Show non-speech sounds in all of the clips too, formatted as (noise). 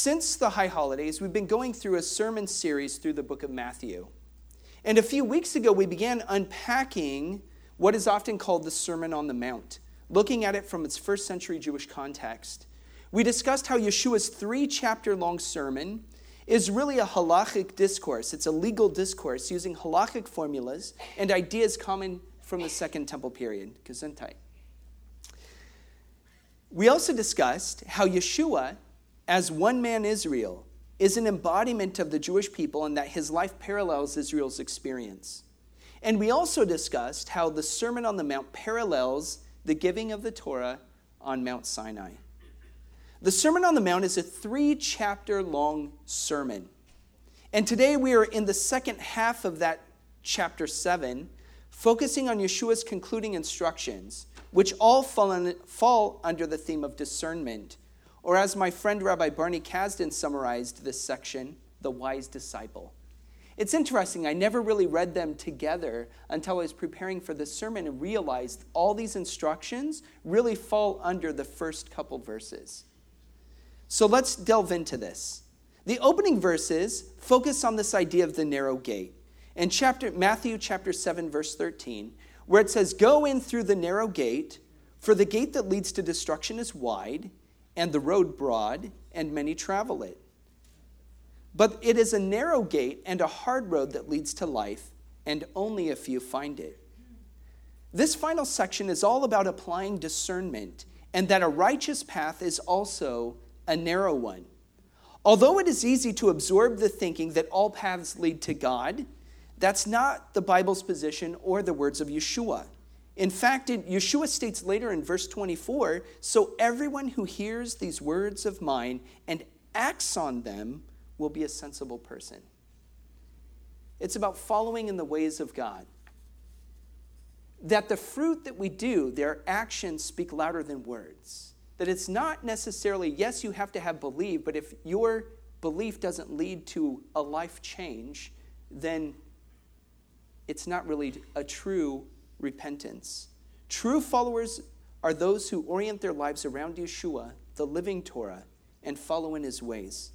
Since the high holidays, we've been going through a sermon series through the book of Matthew. And a few weeks ago, we began unpacking what is often called the Sermon on the Mount, looking at it from its first century Jewish context. We discussed how Yeshua's three chapter long sermon is really a halachic discourse. It's a legal discourse using halachic formulas and ideas common from the Second Temple period, Gesundheit. We also discussed how Yeshua as one man Israel is an embodiment of the Jewish people and that his life parallels Israel's experience. And we also discussed how the Sermon on the Mount parallels the giving of the Torah on Mount Sinai. The Sermon on the Mount is a three chapter long sermon. And today we are in the second half of that chapter 7, focusing on Yeshua's concluding instructions, which all fall, fall under the theme of discernment or as my friend Rabbi Barney Kasdan summarized this section, the wise disciple. It's interesting, I never really read them together until I was preparing for this sermon and realized all these instructions really fall under the first couple verses. So let's delve into this. The opening verses focus on this idea of the narrow gate. In chapter, Matthew chapter 7, verse 13, where it says, Go in through the narrow gate, for the gate that leads to destruction is wide, and the road broad, and many travel it. But it is a narrow gate and a hard road that leads to life, and only a few find it. This final section is all about applying discernment, and that a righteous path is also a narrow one. Although it is easy to absorb the thinking that all paths lead to God, that's not the Bible's position or the words of Yeshua. In fact, Yeshua states later in verse 24 So everyone who hears these words of mine and acts on them will be a sensible person. It's about following in the ways of God. That the fruit that we do, their actions speak louder than words. That it's not necessarily, yes, you have to have belief, but if your belief doesn't lead to a life change, then it's not really a true repentance. True followers are those who orient their lives around Yeshua, the living Torah, and follow in his ways.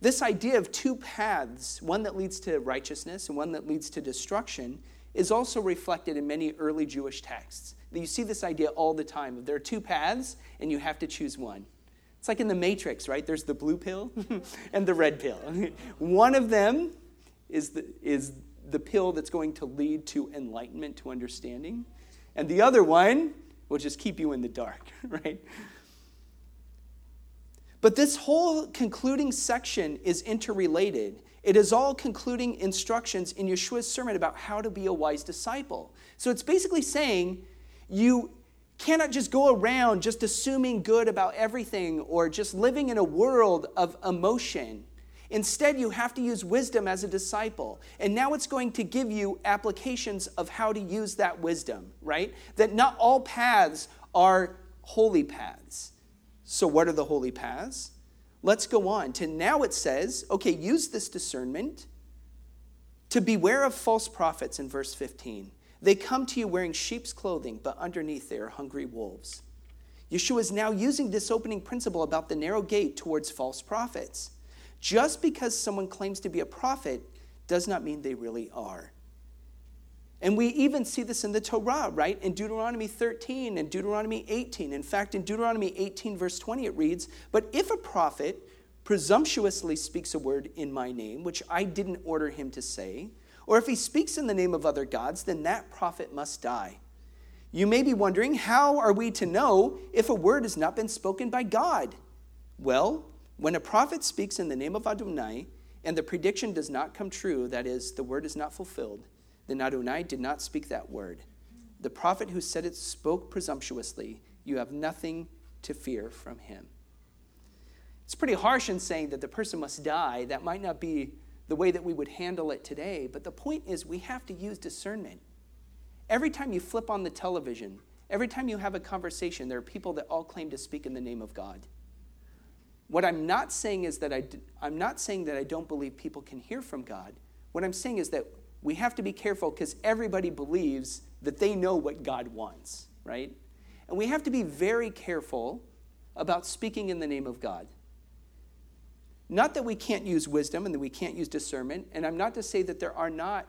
This idea of two paths, one that leads to righteousness and one that leads to destruction, is also reflected in many early Jewish texts. You see this idea all the time. There are two paths, and you have to choose one. It's like in the Matrix, right? There's the blue pill (laughs) and the red pill. (laughs) one of them is, the, is the pill that's going to lead to enlightenment, to understanding. And the other one will just keep you in the dark, (laughs) right? But this whole concluding section is interrelated. It is all concluding instructions in Yeshua's sermon about how to be a wise disciple. So it's basically saying you cannot just go around just assuming good about everything or just living in a world of emotion Instead, you have to use wisdom as a disciple. And now it's going to give you applications of how to use that wisdom, right? That not all paths are holy paths. So, what are the holy paths? Let's go on to now it says, okay, use this discernment to beware of false prophets in verse 15. They come to you wearing sheep's clothing, but underneath they are hungry wolves. Yeshua is now using this opening principle about the narrow gate towards false prophets. Just because someone claims to be a prophet does not mean they really are. And we even see this in the Torah, right? In Deuteronomy 13 and Deuteronomy 18. In fact, in Deuteronomy 18, verse 20, it reads But if a prophet presumptuously speaks a word in my name, which I didn't order him to say, or if he speaks in the name of other gods, then that prophet must die. You may be wondering, how are we to know if a word has not been spoken by God? Well, when a prophet speaks in the name of Adonai and the prediction does not come true, that is, the word is not fulfilled, then Adonai did not speak that word. The prophet who said it spoke presumptuously. You have nothing to fear from him. It's pretty harsh in saying that the person must die. That might not be the way that we would handle it today, but the point is we have to use discernment. Every time you flip on the television, every time you have a conversation, there are people that all claim to speak in the name of God. What I'm not saying is that I, I'm not saying that I don't believe people can hear from God. What I'm saying is that we have to be careful because everybody believes that they know what God wants, right? And we have to be very careful about speaking in the name of God. Not that we can't use wisdom and that we can't use discernment, and I'm not to say that there are not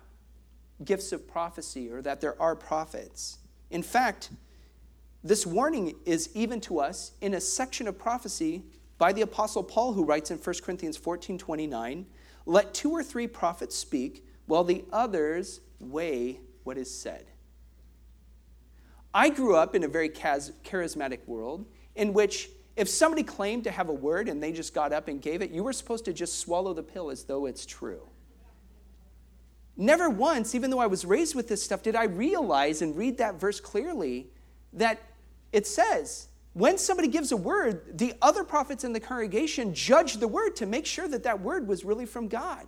gifts of prophecy or that there are prophets. In fact, this warning is even to us in a section of prophecy by the apostle Paul who writes in 1 Corinthians 14:29, "Let two or three prophets speak, while the others weigh what is said." I grew up in a very charismatic world in which if somebody claimed to have a word and they just got up and gave it, you were supposed to just swallow the pill as though it's true. Never once, even though I was raised with this stuff, did I realize and read that verse clearly that it says, when somebody gives a word, the other prophets in the congregation judge the word to make sure that that word was really from God.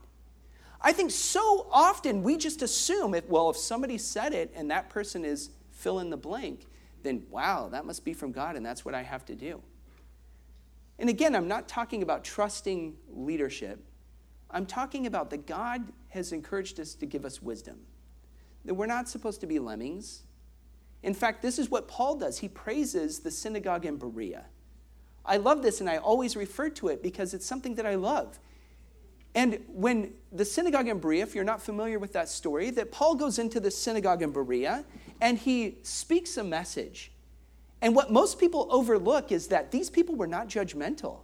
I think so often we just assume if, well, if somebody said it and that person is fill in the blank, then wow, that must be from God and that's what I have to do. And again, I'm not talking about trusting leadership. I'm talking about that God has encouraged us to give us wisdom. That we're not supposed to be lemmings. In fact, this is what Paul does. He praises the synagogue in Berea. I love this and I always refer to it because it's something that I love. And when the synagogue in Berea, if you're not familiar with that story, that Paul goes into the synagogue in Berea and he speaks a message. And what most people overlook is that these people were not judgmental.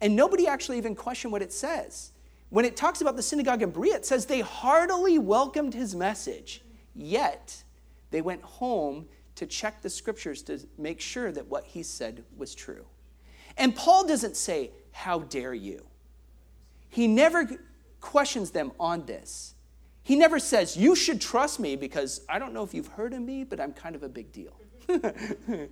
And nobody actually even questioned what it says. When it talks about the synagogue in Berea, it says they heartily welcomed his message, yet they went home to check the scriptures to make sure that what he said was true. And Paul doesn't say, How dare you? He never questions them on this. He never says, You should trust me because I don't know if you've heard of me, but I'm kind of a big deal. (laughs)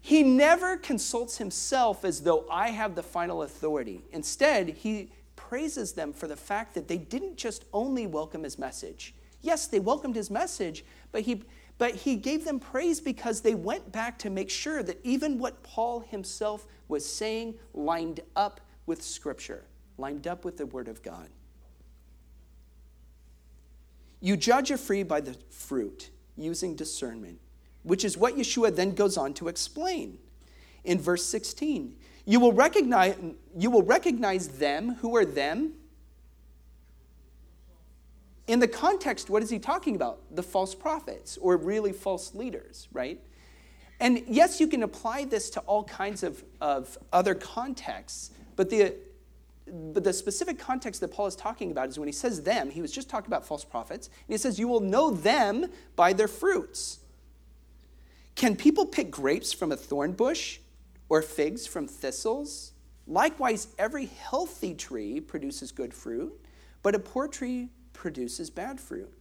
he never consults himself as though I have the final authority. Instead, he praises them for the fact that they didn't just only welcome his message. Yes, they welcomed his message, but he, but he gave them praise because they went back to make sure that even what Paul himself was saying lined up with Scripture lined up with the Word of God. You judge a free by the fruit using discernment, which is what Yeshua then goes on to explain in verse 16. You will recognize, you will recognize them. Who are them? In the context, what is he talking about? The false prophets or really false leaders, right? And yes, you can apply this to all kinds of, of other contexts, but the but the specific context that Paul is talking about is when he says them, he was just talking about false prophets, and he says, You will know them by their fruits. Can people pick grapes from a thorn bush or figs from thistles? Likewise, every healthy tree produces good fruit, but a poor tree produces bad fruit.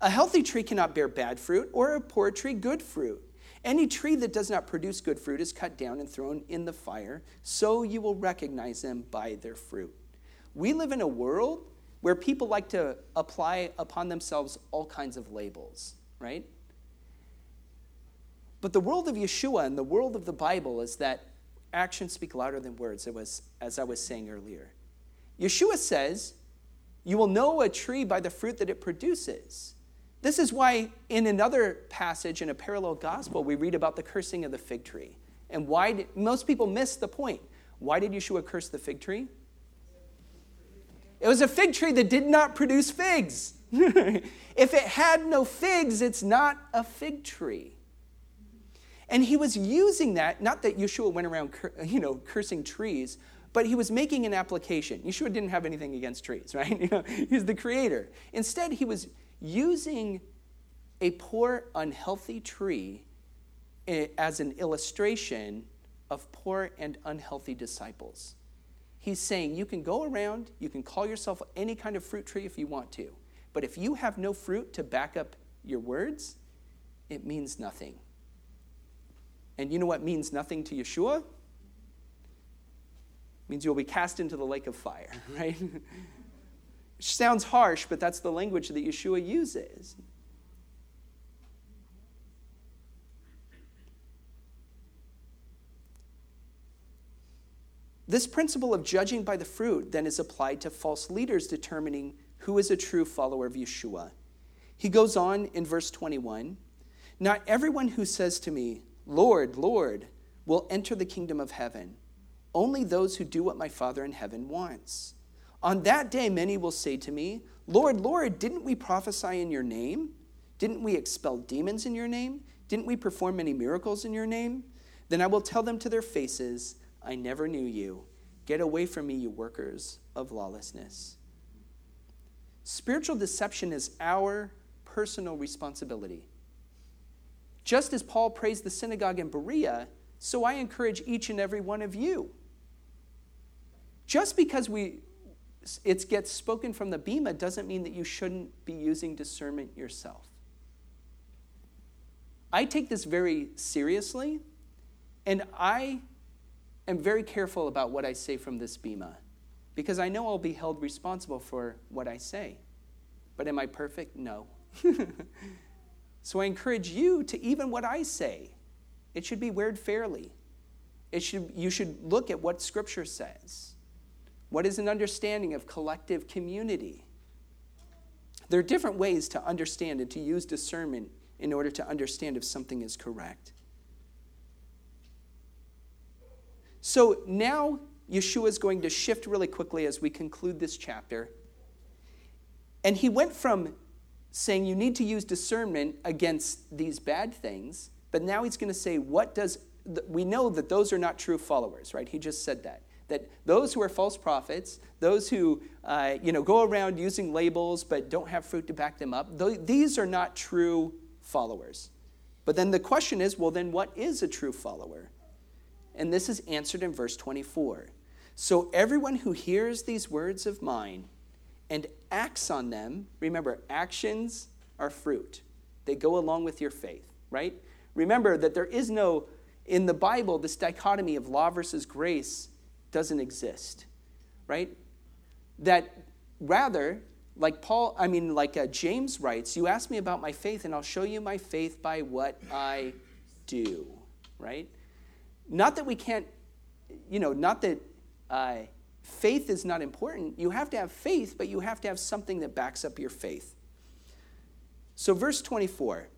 A healthy tree cannot bear bad fruit, or a poor tree good fruit. Any tree that does not produce good fruit is cut down and thrown in the fire, so you will recognize them by their fruit. We live in a world where people like to apply upon themselves all kinds of labels, right? But the world of Yeshua and the world of the Bible is that actions speak louder than words, it was, as I was saying earlier. Yeshua says, You will know a tree by the fruit that it produces. This is why, in another passage in a parallel gospel, we read about the cursing of the fig tree. And why did, most people miss the point. Why did Yeshua curse the fig tree? It was a fig tree that did not produce figs. (laughs) if it had no figs, it's not a fig tree. And he was using that, not that Yeshua went around you know, cursing trees, but he was making an application. Yeshua didn't have anything against trees, (laughs) right? You know, he's the creator. Instead, he was using a poor, unhealthy tree eh, as an illustration of poor and unhealthy disciples. He's saying you can go around, you can call yourself any kind of fruit tree if you want to, but if you have no fruit to back up your words, it means nothing. And you know what means nothing to Yeshua? Means you'll be cast into the lake of fire, (laughs) right? Which sounds harsh, but that's the language that Yeshua uses. This principle of judging by the fruit then is applied to false leaders determining who is a true follower of Yeshua. He goes on in verse 21 Not everyone who says to me, Lord, Lord, will enter the kingdom of heaven, only those who do what my Father in heaven wants. On that day, many will say to me, Lord, Lord, didn't we prophesy in your name? Didn't we expel demons in your name? Didn't we perform many miracles in your name? Then I will tell them to their faces, I never knew you. Get away from me, you workers of lawlessness. Spiritual deception is our personal responsibility. Just as Paul praised the synagogue in Berea, so I encourage each and every one of you. Just because we it gets spoken from the bema doesn't mean that you shouldn't be using discernment yourself. I take this very seriously, and I am very careful about what I say from this bema because I know I'll be held responsible for what I say. But am I perfect? No. (laughs) so I encourage you to even what I say, it should be weighed fairly. It should, you should look at what Scripture says. What is an understanding of collective community? There are different ways to understand and to use discernment in order to understand if something is correct. So now Yeshua is going to shift really quickly as we conclude this chapter. And he went from saying you need to use discernment against these bad things, but now he's going to say, what does, we know that those are not true followers, right? He just said that. That those who are false prophets, those who uh, you know, go around using labels but don't have fruit to back them up, these are not true followers. But then the question is well, then what is a true follower? And this is answered in verse 24. So everyone who hears these words of mine and acts on them, remember, actions are fruit. They go along with your faith, right? Remember that there is no, in the Bible, this dichotomy of law versus grace doesn't exist, right? That rather, like Paul, I mean, like uh, James writes, you ask me about my faith, and I'll show you my faith by what I do, right? Not that we can't, you know, not that uh, faith is not important. You have to have faith, but you have to have something that backs up your faith. So, verse 24,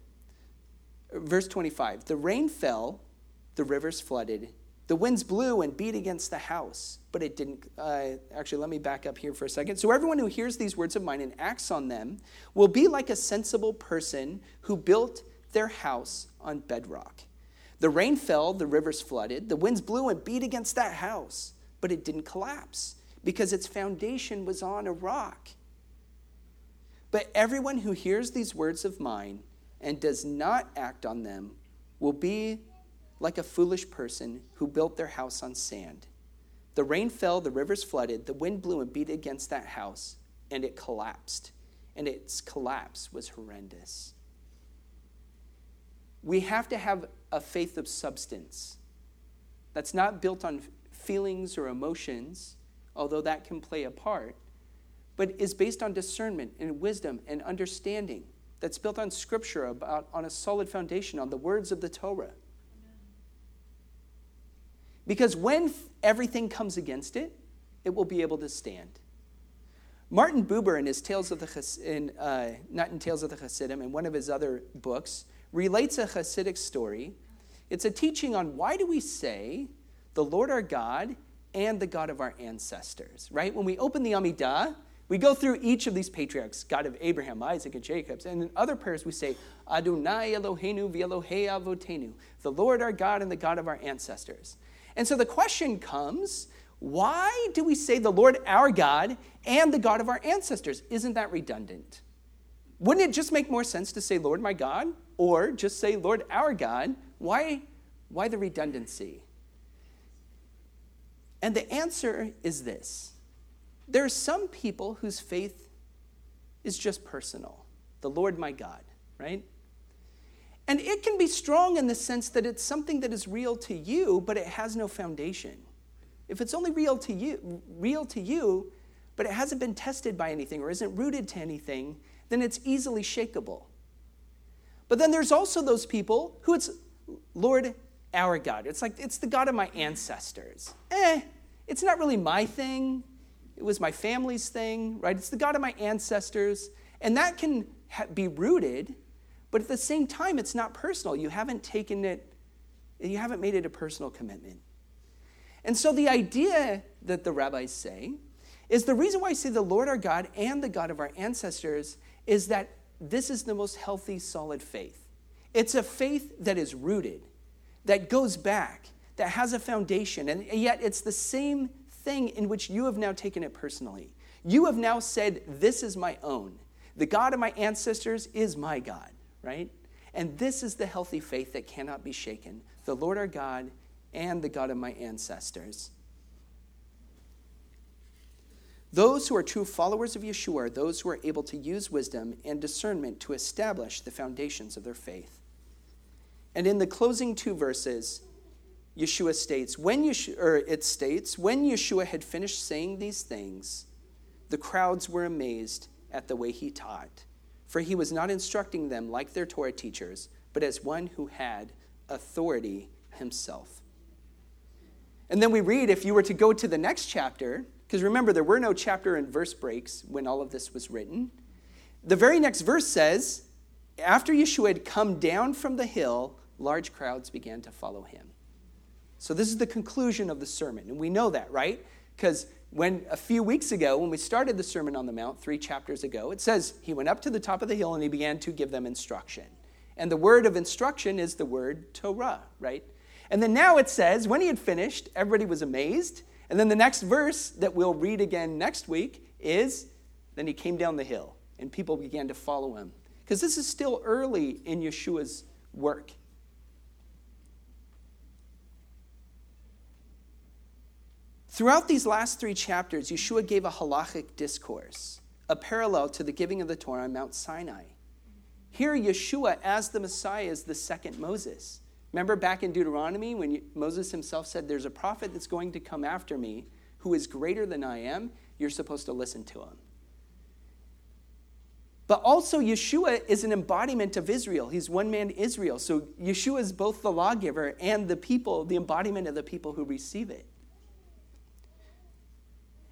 verse 25 the rain fell, the rivers flooded, the winds blew and beat against the house, but it didn't. Uh, actually, let me back up here for a second. So, everyone who hears these words of mine and acts on them will be like a sensible person who built their house on bedrock. The rain fell, the rivers flooded, the winds blew and beat against that house, but it didn't collapse because its foundation was on a rock. But everyone who hears these words of mine and does not act on them will be like a foolish person who built their house on sand. The rain fell, the rivers flooded, the wind blew and beat against that house, and it collapsed. And its collapse was horrendous. We have to have a faith of substance that's not built on feelings or emotions, although that can play a part, but is based on discernment and wisdom and understanding that's built on scripture about on a solid foundation on the words of the Torah. Because when everything comes against it, it will be able to stand. Martin Buber, in his Tales of the in, uh, not in Tales of the Hasidim, in one of his other books, relates a Hasidic story it's a teaching on why do we say the Lord our God and the God of our ancestors, right? When we open the Amidah, we go through each of these patriarchs, God of Abraham, Isaac, and Jacob. And in other prayers, we say, Adonai Eloheinu v'Elohei avotenu, the Lord our God and the God of our ancestors. And so the question comes, why do we say the Lord our God and the God of our ancestors? Isn't that redundant? Wouldn't it just make more sense to say Lord my God or just say Lord our God why, why the redundancy? And the answer is this there are some people whose faith is just personal the Lord my God, right? And it can be strong in the sense that it's something that is real to you, but it has no foundation. If it's only real to you, real to you, but it hasn't been tested by anything or isn't rooted to anything, then it's easily shakable. But then there's also those people who it's Lord, our God. It's like, it's the God of my ancestors. Eh, it's not really my thing. It was my family's thing, right? It's the God of my ancestors. And that can ha- be rooted, but at the same time, it's not personal. You haven't taken it, you haven't made it a personal commitment. And so the idea that the rabbis say is the reason why I say the Lord our God and the God of our ancestors is that this is the most healthy, solid faith. It's a faith that is rooted, that goes back, that has a foundation, and yet it's the same thing in which you have now taken it personally. You have now said, This is my own. The God of my ancestors is my God, right? And this is the healthy faith that cannot be shaken. The Lord our God and the God of my ancestors. Those who are true followers of Yeshua are those who are able to use wisdom and discernment to establish the foundations of their faith. And in the closing two verses, Yeshua states, when Yeshua, or it states, when Yeshua had finished saying these things, the crowds were amazed at the way he taught, for he was not instructing them like their Torah teachers, but as one who had authority himself. And then we read, if you were to go to the next chapter, because remember, there were no chapter and verse breaks when all of this was written. The very next verse says, After Yeshua had come down from the hill, large crowds began to follow him. So this is the conclusion of the sermon. And we know that, right? Because when a few weeks ago, when we started the Sermon on the Mount, three chapters ago, it says he went up to the top of the hill and he began to give them instruction. And the word of instruction is the word Torah, right? And then now it says, when he had finished, everybody was amazed and then the next verse that we'll read again next week is then he came down the hill and people began to follow him. Because this is still early in Yeshua's work. Throughout these last three chapters, Yeshua gave a halachic discourse, a parallel to the giving of the Torah on Mount Sinai. Here, Yeshua, as the Messiah, is the second Moses. Remember back in Deuteronomy when Moses himself said, There's a prophet that's going to come after me who is greater than I am? You're supposed to listen to him. But also, Yeshua is an embodiment of Israel. He's one man Israel. So, Yeshua is both the lawgiver and the people, the embodiment of the people who receive it.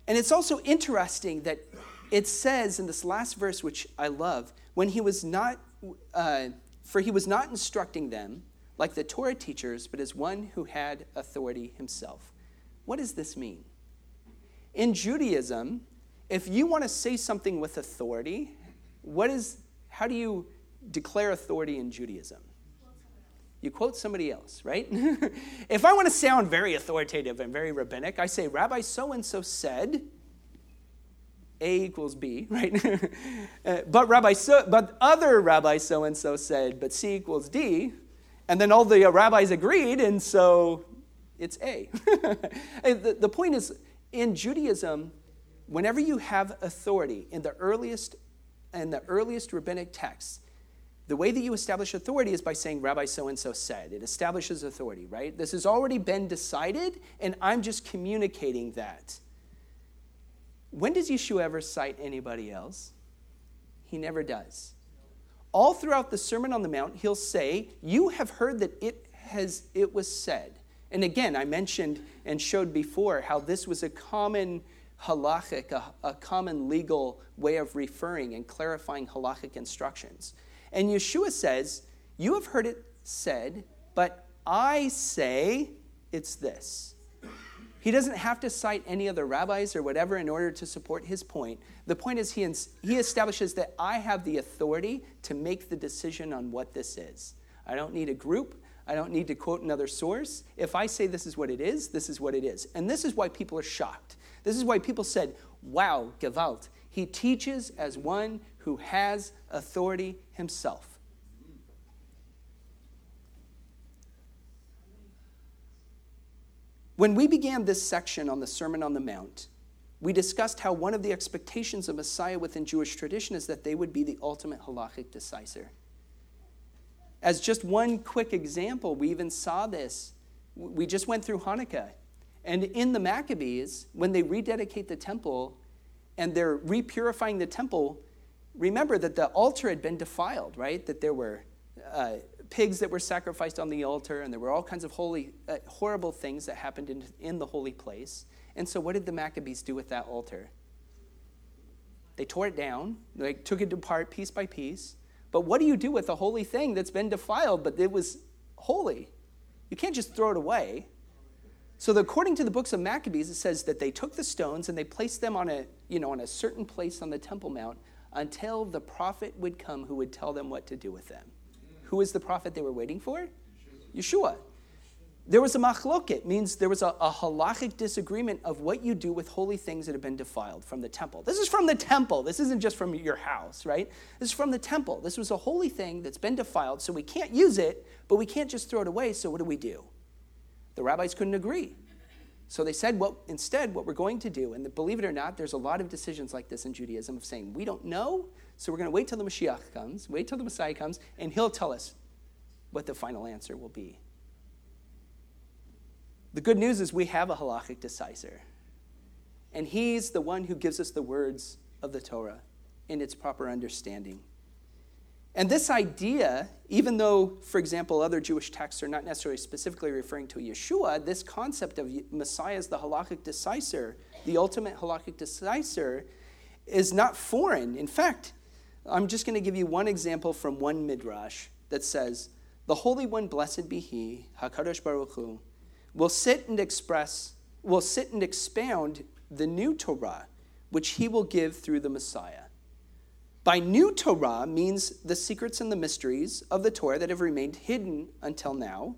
And it's also interesting that it says in this last verse, which I love, when he was not, uh, for he was not instructing them, like the Torah teachers, but as one who had authority himself. What does this mean? In Judaism, if you want to say something with authority, what is, how do you declare authority in Judaism? You quote somebody else, right? (laughs) if I want to sound very authoritative and very rabbinic, I say, Rabbi so and so said, A equals B, (laughs) right? Uh, but Rabbi so, but other Rabbi so and so said, but C equals D. And then all the rabbis agreed, and so it's A. (laughs) the, the point is, in Judaism, whenever you have authority in the earliest in the earliest rabbinic texts, the way that you establish authority is by saying Rabbi so and so said. It establishes authority, right? This has already been decided, and I'm just communicating that. When does Yeshua ever cite anybody else? He never does all throughout the Sermon on the Mount, he'll say, You have heard that it, has, it was said. And again, I mentioned and showed before how this was a common halachic, a, a common legal way of referring and clarifying halachic instructions. And Yeshua says, You have heard it said, but I say it's this. He doesn't have to cite any other rabbis or whatever in order to support his point. The point is, he, he establishes that I have the authority to make the decision on what this is. I don't need a group. I don't need to quote another source. If I say this is what it is, this is what it is. And this is why people are shocked. This is why people said, wow, Gewalt. He teaches as one who has authority himself. When we began this section on the Sermon on the Mount, we discussed how one of the expectations of Messiah within Jewish tradition is that they would be the ultimate halachic decisor. As just one quick example, we even saw this. We just went through Hanukkah. And in the Maccabees, when they rededicate the temple and they're repurifying the temple, remember that the altar had been defiled, right? That there were uh, pigs that were sacrificed on the altar, and there were all kinds of holy, uh, horrible things that happened in, in the holy place. And so, what did the Maccabees do with that altar? They tore it down, they took it apart piece by piece. But what do you do with a holy thing that's been defiled, but it was holy? You can't just throw it away. So, according to the books of Maccabees, it says that they took the stones and they placed them on a, you know, on a certain place on the Temple Mount until the prophet would come who would tell them what to do with them. Who is the prophet they were waiting for? Yeshua. There was a machloket, means there was a, a halachic disagreement of what you do with holy things that have been defiled from the temple. This is from the temple. This isn't just from your house, right? This is from the temple. This was a holy thing that's been defiled, so we can't use it, but we can't just throw it away, so what do we do? The rabbis couldn't agree. So they said, well, instead, what we're going to do, and believe it or not, there's a lot of decisions like this in Judaism of saying, we don't know, so we're going to wait till the Mashiach comes, wait till the Messiah comes, and he'll tell us what the final answer will be. The good news is we have a halachic decisor. And he's the one who gives us the words of the Torah in its proper understanding. And this idea, even though, for example, other Jewish texts are not necessarily specifically referring to Yeshua, this concept of Messiah as the halachic decisor, the ultimate halachic decisor, is not foreign. In fact, I'm just going to give you one example from one midrash that says, "The Holy One, blessed be He, Hakadosh Baruch Hu, will sit and express, will sit and expound the new Torah, which he will give through the Messiah. By new Torah means the secrets and the mysteries of the Torah that have remained hidden until now.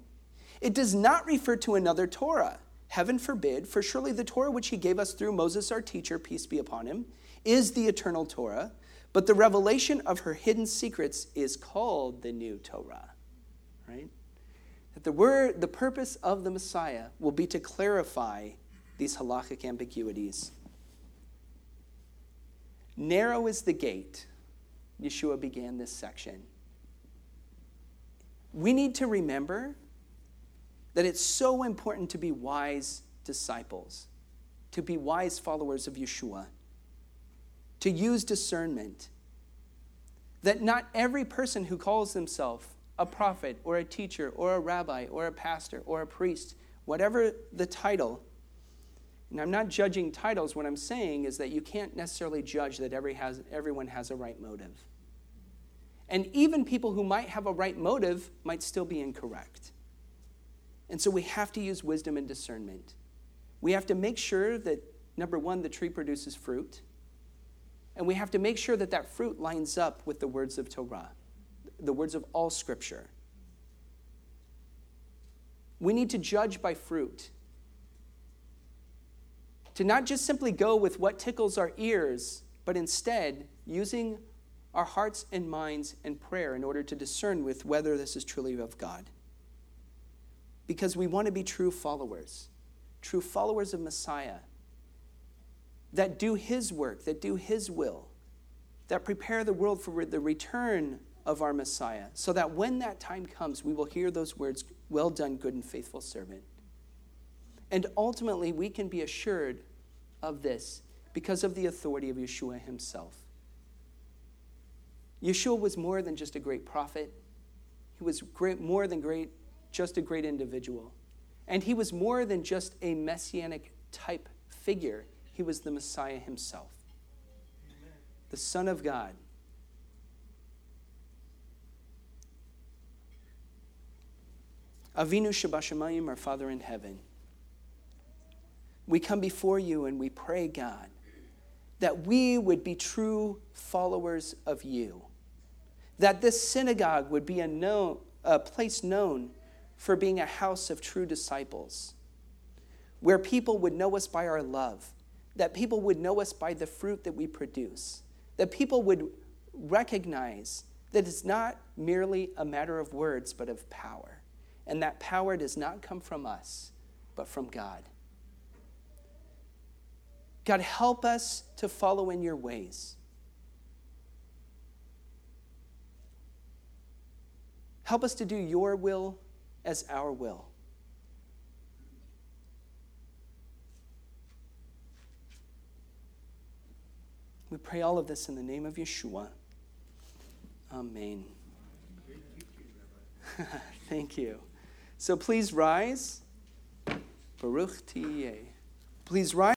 It does not refer to another Torah. Heaven forbid, for surely the Torah which he gave us through Moses, our teacher, peace be upon him, is the eternal Torah, but the revelation of her hidden secrets is called the new Torah. Right? That the word, the purpose of the Messiah will be to clarify these halachic ambiguities. Narrow is the gate. Yeshua began this section. We need to remember that it's so important to be wise disciples, to be wise followers of Yeshua, to use discernment. That not every person who calls themselves a prophet or a teacher or a rabbi or a pastor or a priest, whatever the title. And I'm not judging titles. What I'm saying is that you can't necessarily judge that every has, everyone has a right motive. And even people who might have a right motive might still be incorrect. And so we have to use wisdom and discernment. We have to make sure that, number one, the tree produces fruit. And we have to make sure that that fruit lines up with the words of Torah the words of all Scripture. We need to judge by fruit. To not just simply go with what tickles our ears, but instead using our hearts and minds and prayer in order to discern with whether this is truly of God. Because we want to be true followers, true followers of Messiah that do His work, that do His will, that prepare the world for the return of our Messiah, so that when that time comes, we will hear those words, Well done, good and faithful servant. And ultimately, we can be assured of this because of the authority of Yeshua himself. Yeshua was more than just a great prophet, he was great, more than great, just a great individual. And he was more than just a messianic type figure, he was the Messiah himself, Amen. the Son of God Avinu Shabashamayim, our Father in heaven, we come before you and we pray, God, that we would be true followers of you, that this synagogue would be a, known, a place known for being a house of true disciples, where people would know us by our love, that people would know us by the fruit that we produce, that people would recognize that it's not merely a matter of words, but of power. And that power does not come from us, but from God. God, help us to follow in your ways. Help us to do your will as our will. We pray all of this in the name of Yeshua. Amen. (laughs) Thank you. So please rise. Baruch Please rise.